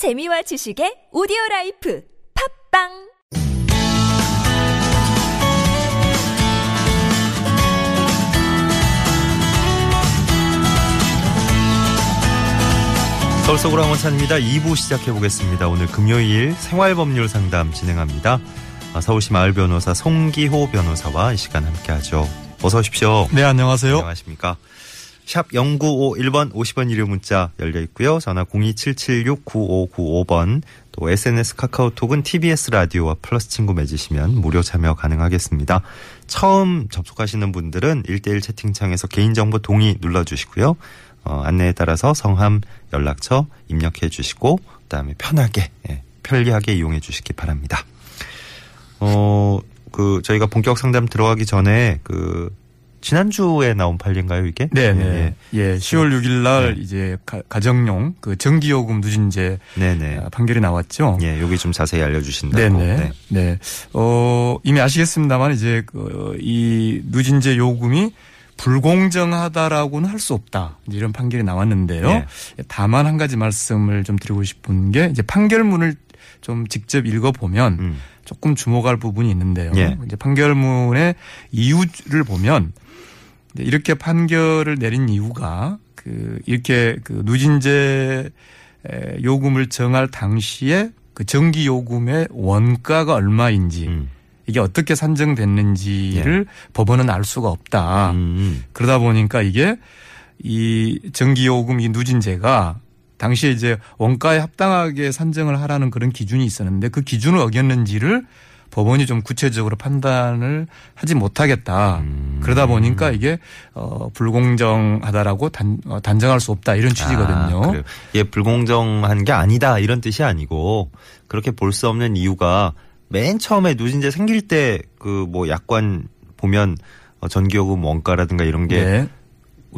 재미와 지식의 오디오 라이프 팟빵 서울 속으로 황원찬입니다. 2부 시작해 보겠습니다. 오늘 금요일 생활법률 상담 진행합니다. 아, 서울시 마을 변호사 송기호 변호사와 이 시간 함께하죠. 어서 오십시오. 네, 안녕하세요. 안녕하십니까. 샵 0951번 50원 유료 문자 열려 있고요. 전화 02776-9595번 또 SNS 카카오톡은 TBS 라디오와 플러스 친구 맺으시면 무료 참여 가능하겠습니다. 처음 접속하시는 분들은 1대1 채팅창에서 개인정보 동의 눌러주시고요. 어, 안내에 따라서 성함, 연락처 입력해 주시고 그다음에 편하게 예, 편리하게 이용해 주시기 바랍니다. 어, 그 저희가 본격 상담 들어가기 전에 그 지난주에 나온 판례인가요, 이게? 네, 네. 예, 예, 10월 6일 날 네. 이제 가, 가정용 그 전기요금 누진제 네, 네. 아, 판결이 나왔죠. 예, 여기 좀 자세히 알려 주신다고. 네 네. 네. 어, 이미 아시겠습니다만 이제 그, 이 누진제 요금이 불공정하다라고는 할 수 없다. 이런 판결이 나왔는데요. 예. 다만 한 가지 말씀을 좀 드리고 싶은 게 이제 판결문을 좀 직접 읽어보면 음. 조금 주목할 부분이 있는데요. 예. 이제 판결문의 이유를 보면 이렇게 판결을 내린 이유가 그 이렇게 그 누진제 에, 요금을 정할 당시에 그 전기 요금의 원가가 얼마인지 음. 이게 어떻게 산정됐는지를 법원은 알 수가 없다. 음. 그러다 보니까 이게 이 전기요금 이 누진제가 당시에 이제 원가에 합당하게 산정을 하라는 그런 기준이 있었는데 그 기준을 어겼는지를 법원이 좀 구체적으로 판단을 하지 못하겠다. 음. 그러다 보니까 이게 어 불공정하다라고 단, 어, 단정할 수 없다 이런 취지거든요. 아. 예, 불공정한 게 아니다 이런 뜻이 아니고 그렇게 볼 수 없는 이유가 맨 처음에 누진제 생길 때 그 뭐 약관 보면 어, 전기요금 원가라든가 이런 게 네.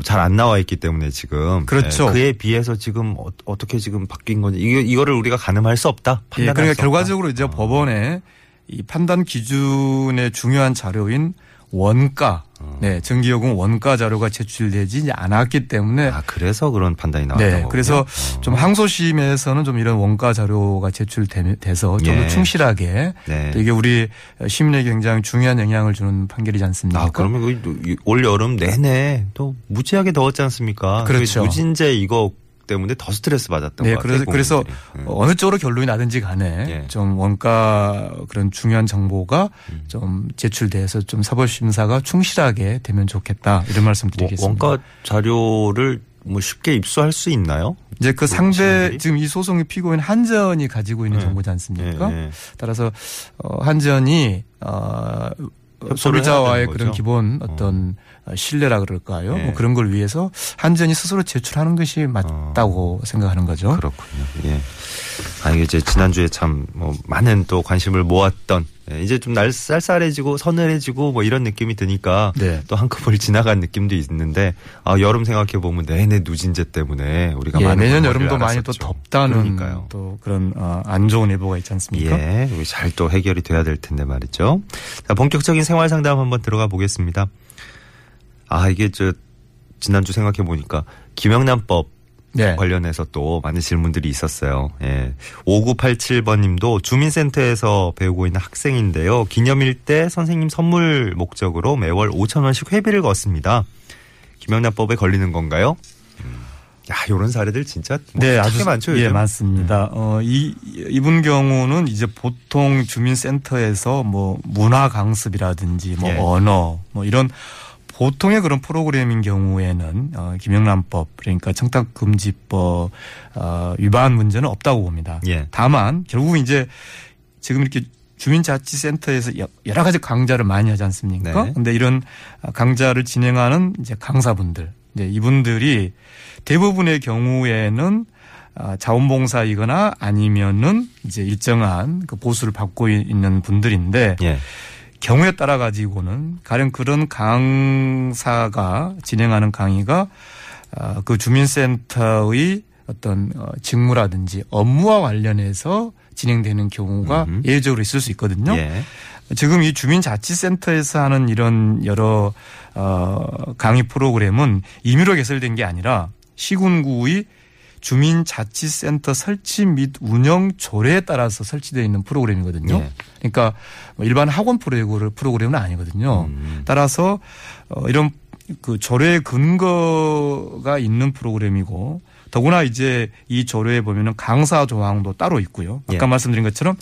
잘 안 나와 있기 때문에 지금 그렇죠. 예, 그에 비해서 지금 어, 떻게 지금 바뀐 건지 이거 이거를 우리가 가늠할 수 없다. 예, 판단할 그러니까 수 없다. 결과적으로 이제 어. 법원에 이 판단 기준의 중요한 자료인 원가, 어. 네, 전기요금 원가 자료가 제출되지 않았기 때문에 아 그래서 그런 판단이 나왔던 네, 거군요. 그래서 어. 좀 항소심에서는 좀 이런 원가 자료가 제출돼서 좀더 예. 충실하게 네. 또 이게 우리 시민에게 굉장히 중요한 영향을 주는 판결이지 않습니까? 아, 그러면 거올 여름 내내 또 무지하게 더웠지 않습니까? 그렇죠. 그 누진제 이거 때문에 더 스트레스 받았던 네, 것 같아요. 그래서 그래서. 음. 어느 쪽으로 결론이 나든지 간에 예. 좀 원가 그런 중요한 정보가 음. 좀 제출돼서 좀 사법 심사가 충실하게 되면 좋겠다 이런 뭐 말씀드리겠습니다. 원가 자료를 뭐 쉽게 입수할 수 있나요? 이제 그뭐 상대? 지금 이 소송의 피고인 한전이 가지고 있는 네. 정보지 않습니까? 예, 예. 따라서 어, 한전이 어, 해야 소비자와의 그런 거죠? 기본 어떤 신뢰라 그럴까요? 예. 뭐 그런 걸 위해서 한전이 스스로 제출하는 것이 맞다고 생각하는 거죠. 그렇군요. 예. 아, 이게 이제 지난주에 참 뭐 많은 또 관심을 모았던 예, 이제 좀 날 쌀쌀해지고 서늘해지고 뭐 이런 느낌이 드니까 네. 또 한꺼번에 지나간 느낌도 있는데 아, 여름 생각해 보면 내내 누진제 때문에 우리가 예, 내년 여름도 많이 또 알았었죠. 덥다는 그러니까요. 또 그런 어, 안 좋은 예보가 있지 않습니까? 예, 잘 또 해결이 돼야 될 텐데 말이죠. 자, 본격적인 생활 상담 한번 들어가 보겠습니다. 아, 이게 저 지난주 생각해 보니까 김영란법 네. 관련해서 또 많은 질문들이 있었어요. 예. 5987번 님도 주민센터에서 배우고 있는 학생인데요. 기념일 때 선생님 선물 목적으로 매월 5천원씩 회비를 걷습니다. 김영란법에 걸리는 건가요? 음. 야, 요런 사례들 진짜 뭐 네, 아주 많죠. 예, 요즘? 많습니다. 어, 이 이분 경우는 이제 보통 주민센터에서 뭐 문화 강습이라든지 뭐 예. 언어 뭐 이런 보통의 그런 프로그램인 경우에는 어, 김영란법 그러니까 청탁금지법 어, 위반 문제는 없다고 봅니다. 예. 다만 결국 이제 지금 이렇게 주민자치센터에서 여- 여러 가지 강좌를 많이 하지 않습니까? 네. 근데 이런 강좌를 진행하는 이제 강사분들, 이제 이분들이 대부분의 경우에는 아, 자원봉사이거나 아니면은 이제 일정한 그 보수를 받고 있는 분들인데 예. 경우에 따라 가지고는 가령 그런 강사가 진행하는 강의가 아, 그 주민센터의 어떤 어, 직무라든지 업무와 관련해서 진행되는 경우가 음흠. 예외적으로 있을 수 있거든요. 예. 지금 이 주민자치센터에서 하는 이런 여러 어 강의 프로그램은 임의로 개설된 게 아니라 시군구의 주민자치센터 설치 및 운영 조례에 따라서 설치되어 있는 프로그램이거든요. 예. 그러니까 뭐 일반 학원 프로그램- 프로그램은 아니거든요. 음. 따라서 어 이런 그 조례 근거가 있는 프로그램이고 더구나 이제 이 조례에 보면은 강사 조항도 따로 있고요. 아까 예. 말씀드린 것처럼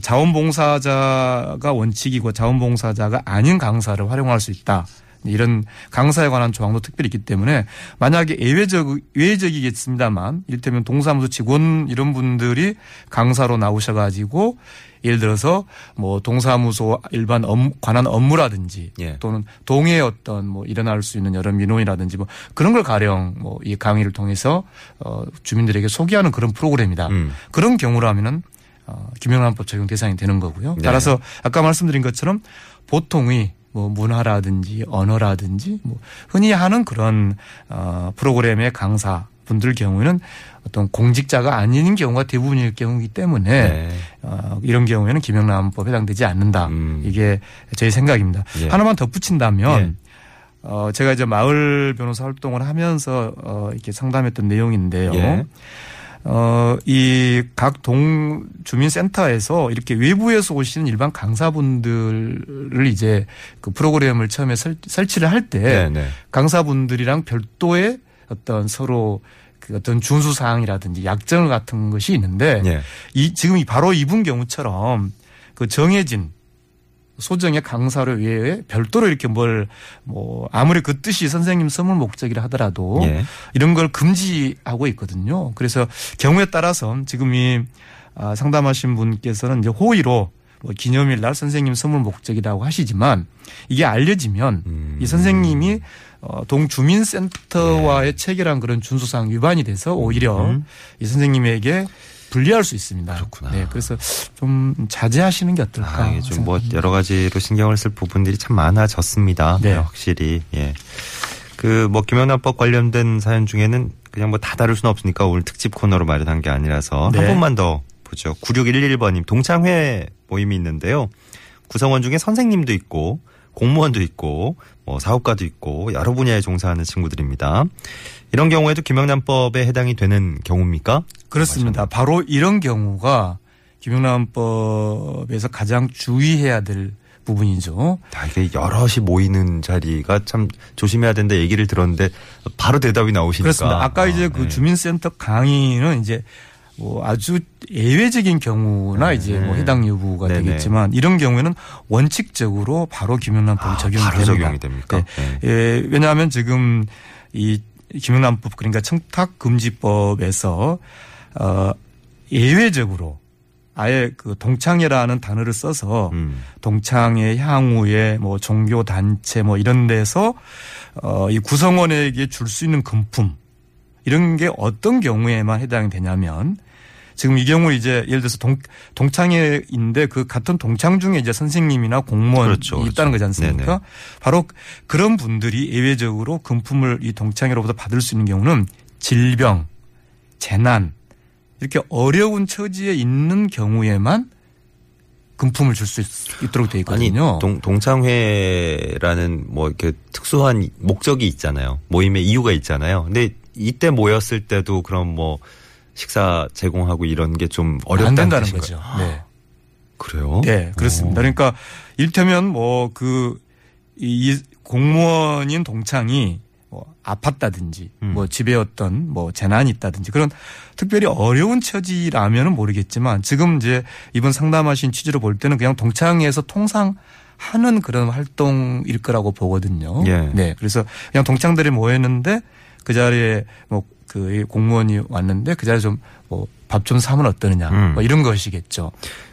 자원봉사자가 원칙이고 자원봉사자가 아닌 강사를 활용할 수 있다. 이런 강사에 관한 조항도 특별히 있기 때문에 만약에 예외적 예외적이겠습니다만 이를테면 동사무소 직원 이런 분들이 강사로 나오셔가지고 예를 들어서 뭐 동사무소 일반 업, 관한 업무라든지 예. 또는 동에 어떤 뭐 일어날 수 있는 여러 민원이라든지 뭐 그런 걸 가령 뭐 이 강의를 통해서 어 주민들에게 소개하는 그런 프로그램이다. 음. 그런 경우라면은 어 김영란법 적용 대상이 되는 거고요. 네. 따라서 아까 말씀드린 것처럼 보통의 뭐 문화라든지 언어라든지 뭐 흔히 하는 그런 어 프로그램의 강사 분들 경우에는 어떤 공직자가 아닌 경우가 대부분일 경우이기 때문에 네. 어, 이런 경우에는 김영란법 해당되지 않는다. 음. 이게 저희 생각입니다. 예. 하나만 덧붙인다면 예. 어, 제가 이제 마을 변호사 활동을 하면서 어, 이렇게 상담했던 내용인데요. 예. 어, 이 각 동 주민센터에서 이렇게 외부에서 오시는 일반 강사분들을 이제 그 프로그램을 처음에 설, 설치를 할때 네, 네. 강사분들이랑 별도의 어떤 서로 그 어떤 준수 사항이라든지 약정 같은 것이 있는데 예. 이 지금 이 바로 이분 경우처럼 그 정해진 소정의 강사를 외에 별도로 이렇게 뭘 뭐 아무리 그 뜻이 선생님 선물 목적이라 하더라도 예. 이런 걸 금지하고 있거든요. 그래서 경우에 따라서 지금 이 아, 상담하신 분께서는 이제 호의로 뭐 기념일 날 선생님 선물 목적이라고 하시지만 이게 알려지면 음. 이 선생님이 어, 동주민센터와의 체결한 그런 준수사항 위반이 돼서 오히려 네. 음. 이 선생님에게 불리할 수 있습니다. 그렇구나. 네, 그래서 좀 자제하시는 게 어떨까. 아, 이게 좀뭐 생각합니다. 여러 가지로 신경을 쓸 부분들이 참 많아졌습니다. 네. 확실히 예. 그뭐 김영란법 관련된 사연 중에는 그냥 뭐 다 다룰 수는 없으니까 오늘 특집 코너로 마련한 게 아니라서 네. 한 번만 더 보죠. 9611번님 동창회 모임이 있는데요. 구성원 중에 선생님도 있고 공무원도 있고 뭐 사업가도 있고 여러 분야에 종사하는 친구들입니다. 이런 경우에도 김영란법에 해당이 되는 경우입니까? 그렇습니다. 바로 이런 경우가 김영란법에서 가장 주의해야 될 부분이죠. 다 이게 여럿이 모이는 자리가 참 조심해야 된다 얘기를 들었는데 바로 대답이 나오시니까. 그렇습니다. 아까 이제 아, 그 네. 주민센터 강의는 이제 뭐 아주 예외적인 경우나 이제 뭐 해당 여부가 네네. 되겠지만 이런 경우에는 원칙적으로 바로 김영란법이 아, 적용이 바로 됩니다. 적용이 됩니까? 네. 예, 왜냐하면 지금 이 김영란법 그러니까 청탁금지법에서 어 예외적으로 아예 그 동창회라는 단어를 써서 음. 동창회 향후에 뭐 종교 단체 뭐 이런 데서 어이 구성원에게 줄 수 있는 금품 이런 게 어떤 경우에만 해당이 되냐면 지금 이 경우 이제 예를 들어서 동 동창회인데 그 같은 동창 중에 이제 선생님이나 공무원이 그렇죠, 그렇죠. 있다는 거지 않습니까? 네네. 바로 그런 분들이 예외적으로 금품을 이 동창회로부터 받을 수 있는 경우는 질병, 재난 이렇게 어려운 처지에 있는 경우에만 금품을 줄 수 있도록 돼 아니 있거든요. 동, 동창회라는 뭐 이렇게 특수한 목적이 있잖아요. 모임의 이유가 있잖아요. 근데 이때 모였을 때도 그럼 뭐 식사 제공하고 이런 게 좀 어렵다는 안 된다는 뜻인가요? 거죠. 네. 그래요? 네, 그렇습니다. 오. 그러니까 일테면 뭐 그 이 공무원인 동창이 뭐 아팠다든지 음. 뭐 집에 어떤 뭐 재난이 있다든지 그런 특별히 어려운 처지라면은 모르겠지만 지금 이제 이번 상담하신 취지로 볼 때는 그냥 동창회에서 통상 하는 그런 활동일 거라고 보거든요. 예. 네. 그래서 그냥 동창들이 모였는데 그 자리에 뭐 그 공무원이 왔는데 그 자리에 좀 뭐 밥 좀 사면 어떠느냐 음. 뭐 이런 것이겠죠.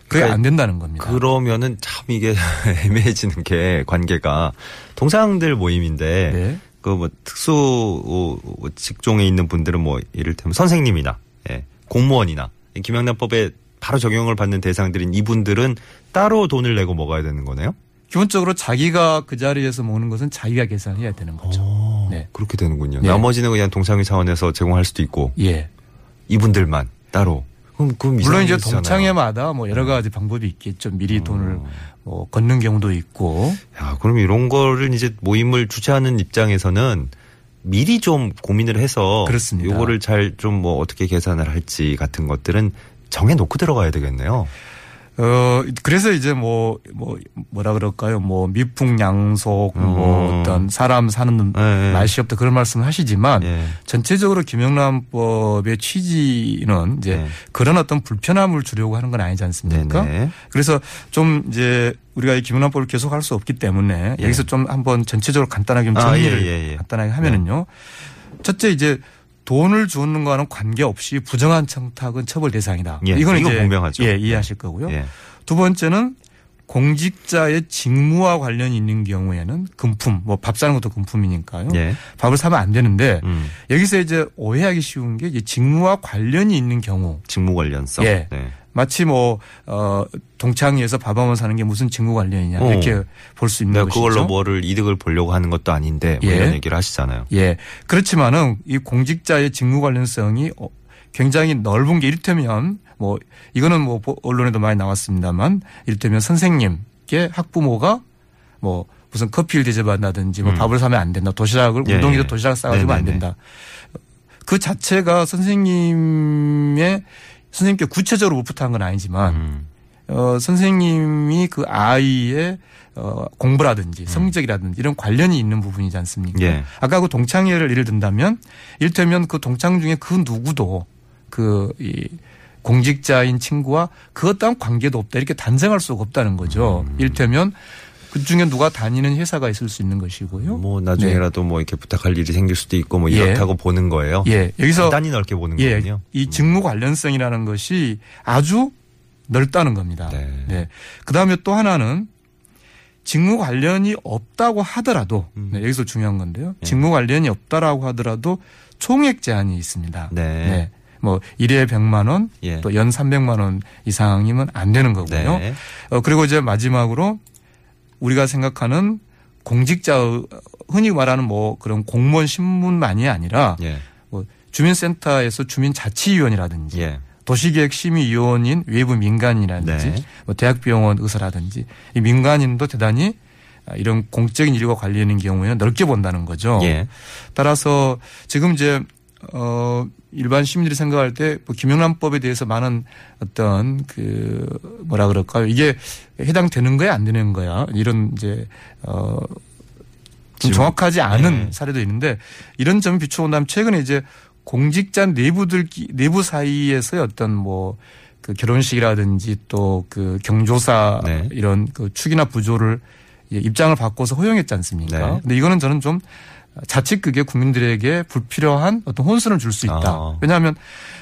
그게 그러니까 안 된다는 겁니다. 그러면은 참 이게 애매해지는 게 관계가 동창들 모임인데 네. 그뭐 특수 어, 직종에 있는 분들은 뭐 이를테면 선생님이나 예, 공무원이나 김영란법에 바로 적용을 받는 대상들인 이분들은 따로 돈을 내고 먹어야 되는 거네요. 기본적으로 자기가 그 자리에서 먹는 것은 자기가 계산해야 되는 거죠. 오, 네. 그렇게 되는군요. 네. 나머지는 그냥 동창회 차원에서 제공할 수도 있고 예. 이분들만 따로. 그럼 그럼 물론 이제. 동창회마다 뭐 여러 가지 방법이 있겠죠. 미리 어. 돈을 뭐 걷는 경우도 있고. 야, 그럼 이런 거를 이제 모임을 주최하는 입장에서는 미리 좀 고민을 해서 그렇습니다. 요거를 잘 좀 뭐 어떻게 계산을 할지 같은 것들은 정해 놓고 들어가야 되겠네요. 어, 그래서 이제 뭐, 뭐, 뭐라 그럴까요? 뭐, 미풍양속, 뭐, 음. 어떤 사람 사는 예, 예. 날씨 없다 그런 말씀을 하시지만 예. 전체적으로 김영란법의 취지는 이제 네. 그런 어떤 불편함을 주려고 하는 건 아니지 않습니까? 네네. 그래서 좀 이제 우리가 이 김영란법을 계속 할 수 없기 때문에 예. 여기서 좀 한번 전체적으로 간단하게 좀 아, 정리를 예, 예, 예. 간단하게 하면은요. 첫째 이제 돈을 주는 거와는 관계없이 부정한 청탁은 처벌 대상이다. 예, 이건 이거 이제 분명하죠. 예, 이해하실 거고요. 예. 두 번째는 공직자의 직무와 관련이 있는 경우에는 금품, 뭐 밥 사는 것도 금품이니까요. 예. 밥을 사면 안 되는데 음. 여기서 이제 오해하기 쉬운 게 직무와 관련이 있는 경우 직무 관련성. 예. 네. 마치 뭐, 어, 동창회에서 밥 한번 사는 게 무슨 직무 관련이냐 어. 이렇게 볼수 있는 내가 것이죠. 그걸로 뭐를 이득을 보려고 하는 것도 아닌데 뭐 예. 이런 얘기를 하시잖아요. 예. 그렇지만은 이 공직자의 직무 관련성이 어, 굉장히 넓은 게 이를테면 뭐 이거는 뭐 보- 언론에도 많이 나왔습니다만 이를테면 선생님께 학부모가 뭐 무슨 커피를 대접한다든지 뭐 음. 밥을 사면 안 된다. 도시락을 예, 운동이도 예. 도시락 싸가지고 안 네네네. 된다. 그 자체가 선생님의 선생님께 구체적으로 못부탁한 건 아니지만 음. 어, 선생님이 그 아이의 어, 공부라든지 성적이라든지 이런 관련이 있는 부분이지 않습니까? 예. 아까 그 동창회를 예를 든다면 일테면 그 동창 중에 그 누구도 그 이 공직자인 친구와 그 어떠한 관계도 없다 이렇게 단정할 수가 없다는 거죠. 음. 일테면 그 중에 누가 다니는 회사가 있을 수 있는 것이고요. 뭐 나중에라도 뭐 이렇게 부탁할 일이 생길 수도 있고 뭐 네. 예. 이렇다고 보는 거예요. 예. 여기서 단히 넓게 보는 예, 거군요. 음. 이 직무 관련성이라는 것이 아주 넓다는 겁니다. 네. 그 다음에 또 하나는 직무 관련이 없다고 하더라도 음. 네, 여기서 중요한 건데요. 예. 직무 관련이 없다라고 하더라도 총액 제한이 있습니다. 네. 뭐 1회 100만 원, 예. 또연 300만 원 이상이면 안 되는 거고요. 네. 어, 그리고 이제 마지막으로 우리가 생각하는 공직자 흔히 말하는 뭐 그런 공무원 신문만이 아니라 예. 뭐 주민센터에서 주민자치위원이라든지 예. 도시계획심의위원인 외부 민간이라든지 네. 뭐 대학병원 의사라든지 이 민간인도 대단히 이런 공적인 일과 관련인 경우에는 넓게 본다는 거죠. 예. 따라서 지금 이제 어 일반 시민들이 생각할 때 뭐 김영란법에 대해서 많은 어떤 그 뭐라 그럴까요? 이게 해당되는 거야 안 되는 거야 이런 이제 어 좀 정확하지 않은 네. 사례도 있는데 이런 점을 비춰본다면 최근에 이제 공직자 내부들 내부 사이에서의 어떤 뭐 그 결혼식이라든지 또 그 경조사 네. 이런 그 축이나 부조를 예, 입장을 바꿔서 허용했지 않습니까? 네. 근데 이거는 저는 좀 자칫 그게 국민들에게 불필요한 어떤 혼선을 줄 수 있다. 아. 왜냐하면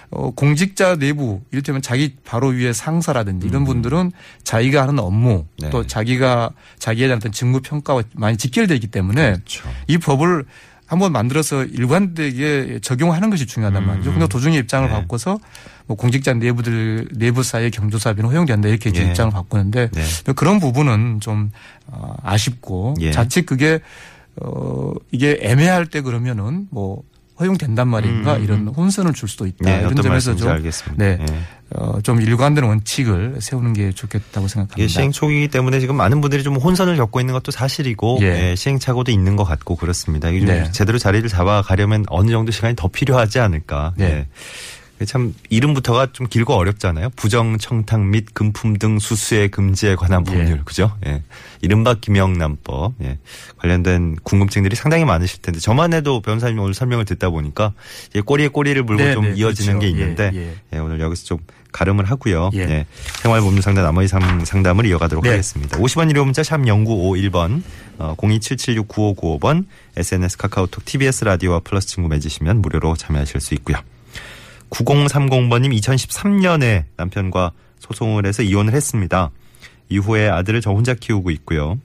어, 공직자 내부 이를테면 자기 바로 위에 상사라든지 이런 분들은 자기가 하는 업무 음. 네. 또 자기가 자기에 대한 어떤 직무 평가와 많이 직결되어 있기 때문에 그렇죠. 이 법을 한번 만들어서 일관되게 적용하는 것이 중요하단 말이죠. 근데 도중에 입장을 네. 바꿔서 뭐 공직자 내부들 내부 사이의 경조사비는 허용된다 이렇게 이제 예. 입장을 바꾸는데 네. 그런 부분은 좀 어, 아쉽고 예. 자칫 그게 어 이게 애매할 때 그러면은 뭐 허용된단 말인가 음, 이런 혼선을 줄 수도 있다. 네, 이런 점에서 좀 알겠습니다. 네. 예. 어, 좀 일관된 원칙을 세우는 게 좋겠다고 생각합니다. 시행 초기이기 때문에 지금 많은 분들이 좀 혼선을 겪고 있는 것도 사실이고 예. 예, 시행착오도 있는 것 같고 그렇습니다. 이게 좀 네. 제대로 자리를 잡아가려면 어느 정도 시간이 더 필요하지 않을까. 네. 예. 참 이름부터가 좀 길고 어렵잖아요. 부정 청탁 및 금품 등 수수의 금지에 관한 예. 법률 그죠? 예. 이른바 김영란법 예. 관련된 궁금증들이 상당히 많으실 텐데 저만 해도 변호사님 오늘 설명을 듣다 보니까 이제 꼬리에 꼬리를 물고 네, 좀 네, 이어지는 그렇죠. 게 있는데 예, 예, 오늘 여기서 좀 가름을 하고요. 예. 예. 생활법률 상담 나머지 상- 상담을 이어가도록 네. 하겠습니다. 50원 유료 문자 샵 0951번 어, 027769595번 SNS 카카오톡 TBS 라디오와 플러스 친구 맺으시면 무료로 참여하실 수 있고요. 9030번님 2013년에 남편과 소송을 해서 이혼을 했습니다. 이후에 아들을 저 혼자 키우고 있고요.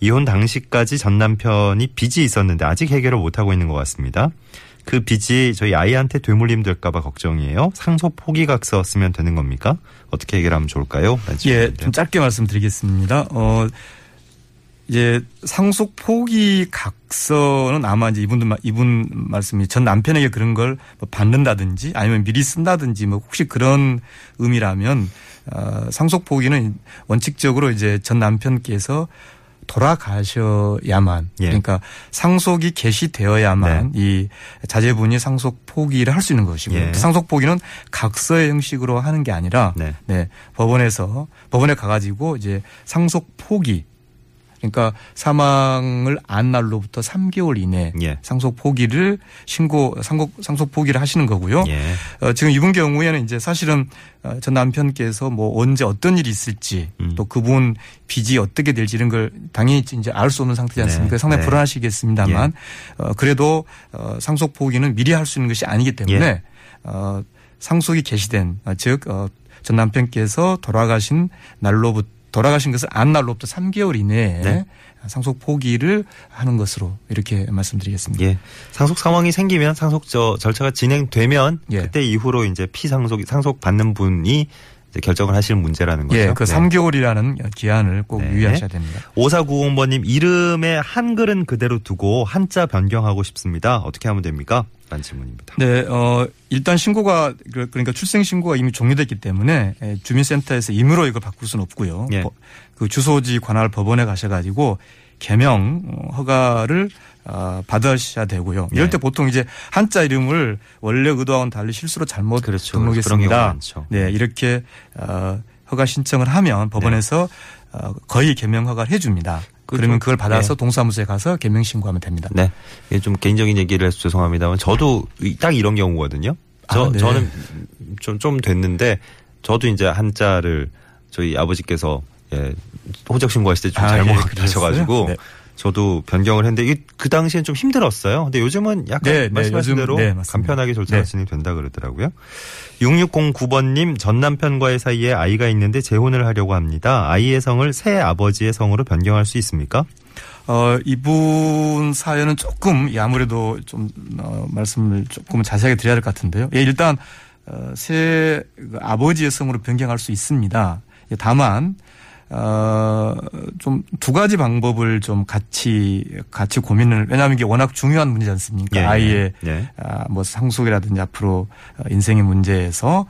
이혼 당시까지 전 남편이 빚이 있었는데 아직 해결을 못하고 있는 것 같습니다. 그 빚이 저희 아이한테 되물림 될까봐 걱정이에요. 상속 포기각서 쓰면 되는 겁니까? 어떻게 해결하면 좋을까요? 예. 좀 짧게 말씀드리겠습니다. 어, 이제 상속 포기 각서는 아마 이제 이분들, 마- 이분 말씀이 전 남편에게 그런 걸뭐 받는다든지 아니면 미리 쓴다든지 뭐 혹시 그런 의미라면 어, 상속 포기는 원칙적으로 이제 전 남편께서 돌아가셔야만 예. 그러니까 상속이 개시되어야만 이 자제분이 상속 포기를 할 수 있는 것이고요. 예. 상속 포기는 각서의 형식으로 하는 게 아니라 네. 네, 법원에서 법원에 가가지고 이제 상속 포기 그러니까 사망을 안 날로부터 3개월 이내 예. 상속 포기를 신고 상속 상속 포기를 하시는 거고요. 예. 어, 지금 이분 경우에는 이제 사실은 어, 전 남편께서 뭐 언제 어떤 일이 있을지 음. 또 그분 빚이 어떻게 될지 이런 걸 당연히 이제 알 수 없는 상태지 않습니까? 네. 상당히 네. 불안하시겠습니다만 어, 그래도 어, 상속 포기는 미리 할 수 있는 것이 아니기 때문에 예. 어, 상속이 개시된 어, 즉 어, 전 남편께서 돌아가신 날로부터 돌아가신 것을 안 날로부터 3개월 이내에 네. 상속 포기를 하는 것으로 이렇게 말씀드리겠습니다. 예. 상속 상황이 생기면 상속 저 절차가 진행되면 예. 그때 이후로 이제 피상속 상속 받는 분이 결정을 하실 문제라는 거죠. 예, 그 네. 3개월이라는 기한을 꼭 네. 유의하셔야 됩니다. 5490번님 이름에 한글은 그대로 두고 한자 변경하고 싶습니다. 어떻게 하면 됩니까? 라는 질문입니다. 네, 어, 일단 신고가, 그- 그러니까 출생 신고가 이미 종료됐기 때문에 예, 주민센터에서 임의로 이걸 바꿀 수는 없고요. 예. 버- 그 주소지 관할 법원에 가셔가지고 개명 어, 허가를 어, 받으셔야 되고요. 이럴 네. 때 보통 이제 한자 이름을 원래 의도와는 달리 실수로 잘못 그렇죠. 경우가 등록했습니다. 네, 이렇게 어, 허가 신청을 하면 법원에서 어, 거의 개명 허가를 해줍니다. 그 그러면 좀- 그걸 받아서 네. 동사무소에 가서 개명 신고하면 됩니다. 네. 좀 개인적인 얘기를 해서 죄송합니다만 저도 이- 딱 이런 경우거든요. 저, 아, 네. 저는 좀, 좀 됐는데 저도 이제 한자를 저희 아버지께서 예, 호적 신고하실 때좀 아, 잘못 예, 하셔가지고? 네. 저도 변경을 했는데 그 당시엔 좀 힘들었어요. 근데 요즘은 약간 네, 네, 말씀하신 요즘- 대로 네. 간편하게 절차가 네. 진행된다 그러더라고요. 6609번님 전 남편과의 사이에 아이가 있는데 재혼을 하려고 합니다. 아이의 성을 새 아버지의 성으로 변경할 수 있습니까? 어, 이분 사연은 조금 예, 아무래도 좀 어, 말씀을 조금 자세하게 드려야 될 것 같은데요. 예, 일단 어, 새그 아버지의 성으로 변경할 수 있습니다. 예, 다만 어, 좀 두 가지 방법을 좀 같이 같이 고민을 왜냐하면 이게 워낙 중요한 문제지 않습니까? 예, 예. 아이의 네. 아, 뭐 상속이라든지 앞으로 어, 인생의 문제에서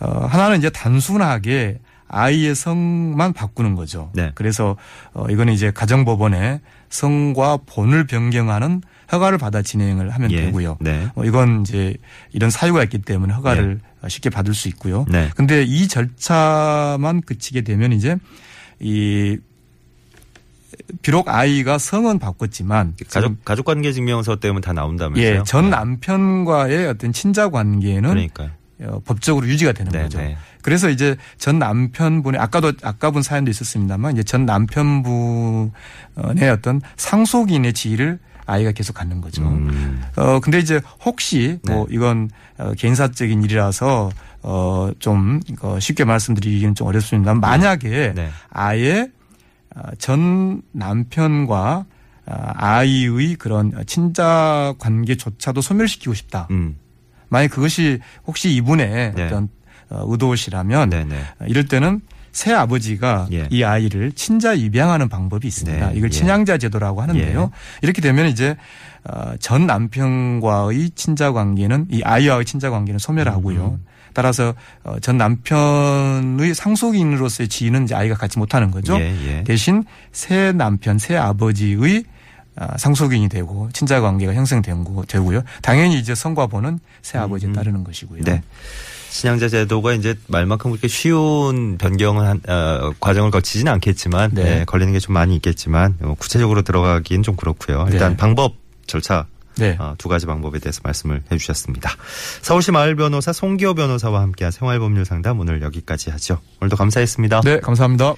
어, 하나는 이제 단순하게 아이의 성만 바꾸는 거죠. 네. 그래서 어, 이거는 이제 가정법원에 성과 본을 변경하는 허가를 받아 진행을 하면 예. 되고요. 네. 어, 이건 이제 이런 사유가 있기 때문에 허가를 어, 쉽게 받을 수 있고요. 네. 근데 이 절차만 그치게 되면 이제 이 비록 아이가 성은 바꿨지만 가족 가족 관계 증명서 때문에 다 나온다면서요? 예, 전 네. 남편과의 어떤 친자 관계는 그러니까요. 어, 법적으로 유지가 되는 네, 거죠. 네. 그래서 이제 전 남편분의 아까도 아까 본 사연도 있었습니다만 이제 전 남편분의 어떤 상속인의 지위를 아이가 계속 갖는 거죠. 음, 어 근데 이제 혹시 뭐 네. 이건 어, 개인사적인 일이라서 어좀 어, 쉽게 말씀드리기는 좀 어렵습니다만 만약에 네. 아예 어, 전 남편과 어, 아이의 그런 친자 관계조차도 소멸시키고 싶다. 음, 만약 그것이 혹시 이분의 네. 어떤 어, 의도시라면 네, 네. 어, 이럴 때는 새 아버지가 예. 이 아이를 친자 입양하는 방법이 있습니다. 네, 이걸 예. 친양자 제도라고 하는데요. 이렇게 되면 이제 어, 전 남편과의 친자 관계는 이 아이와의 친자 관계는 소멸하고요. 음. 따라서 어, 전 남편의 상속인으로서의 지위는 이제 아이가 갖지 못하는 거죠. 예, 예. 대신 새 남편, 새 아버지의 아, 상속인이 되고 친자 관계가 형성되고요. 당연히 이제 성과보는 새 아버지에 음. 따르는 것이고요. 네. 신양자 제도가 이제 말만큼 그렇게 쉬운 변경을 한, 어, 과정을 거치지는 않겠지만, 네. 네, 걸리는 게 좀 많이 있겠지만, 어, 구체적으로 들어가기는 좀 그렇고요. 일단 네. 방법, 절차, 네. 어, 두 가지 방법에 대해서 말씀을 해주셨습니다. 서울시 마을 변호사 송기호 변호사와 함께한 생활법률 상담 오늘 여기까지 하죠. 오늘도 감사했습니다. 네, 감사합니다.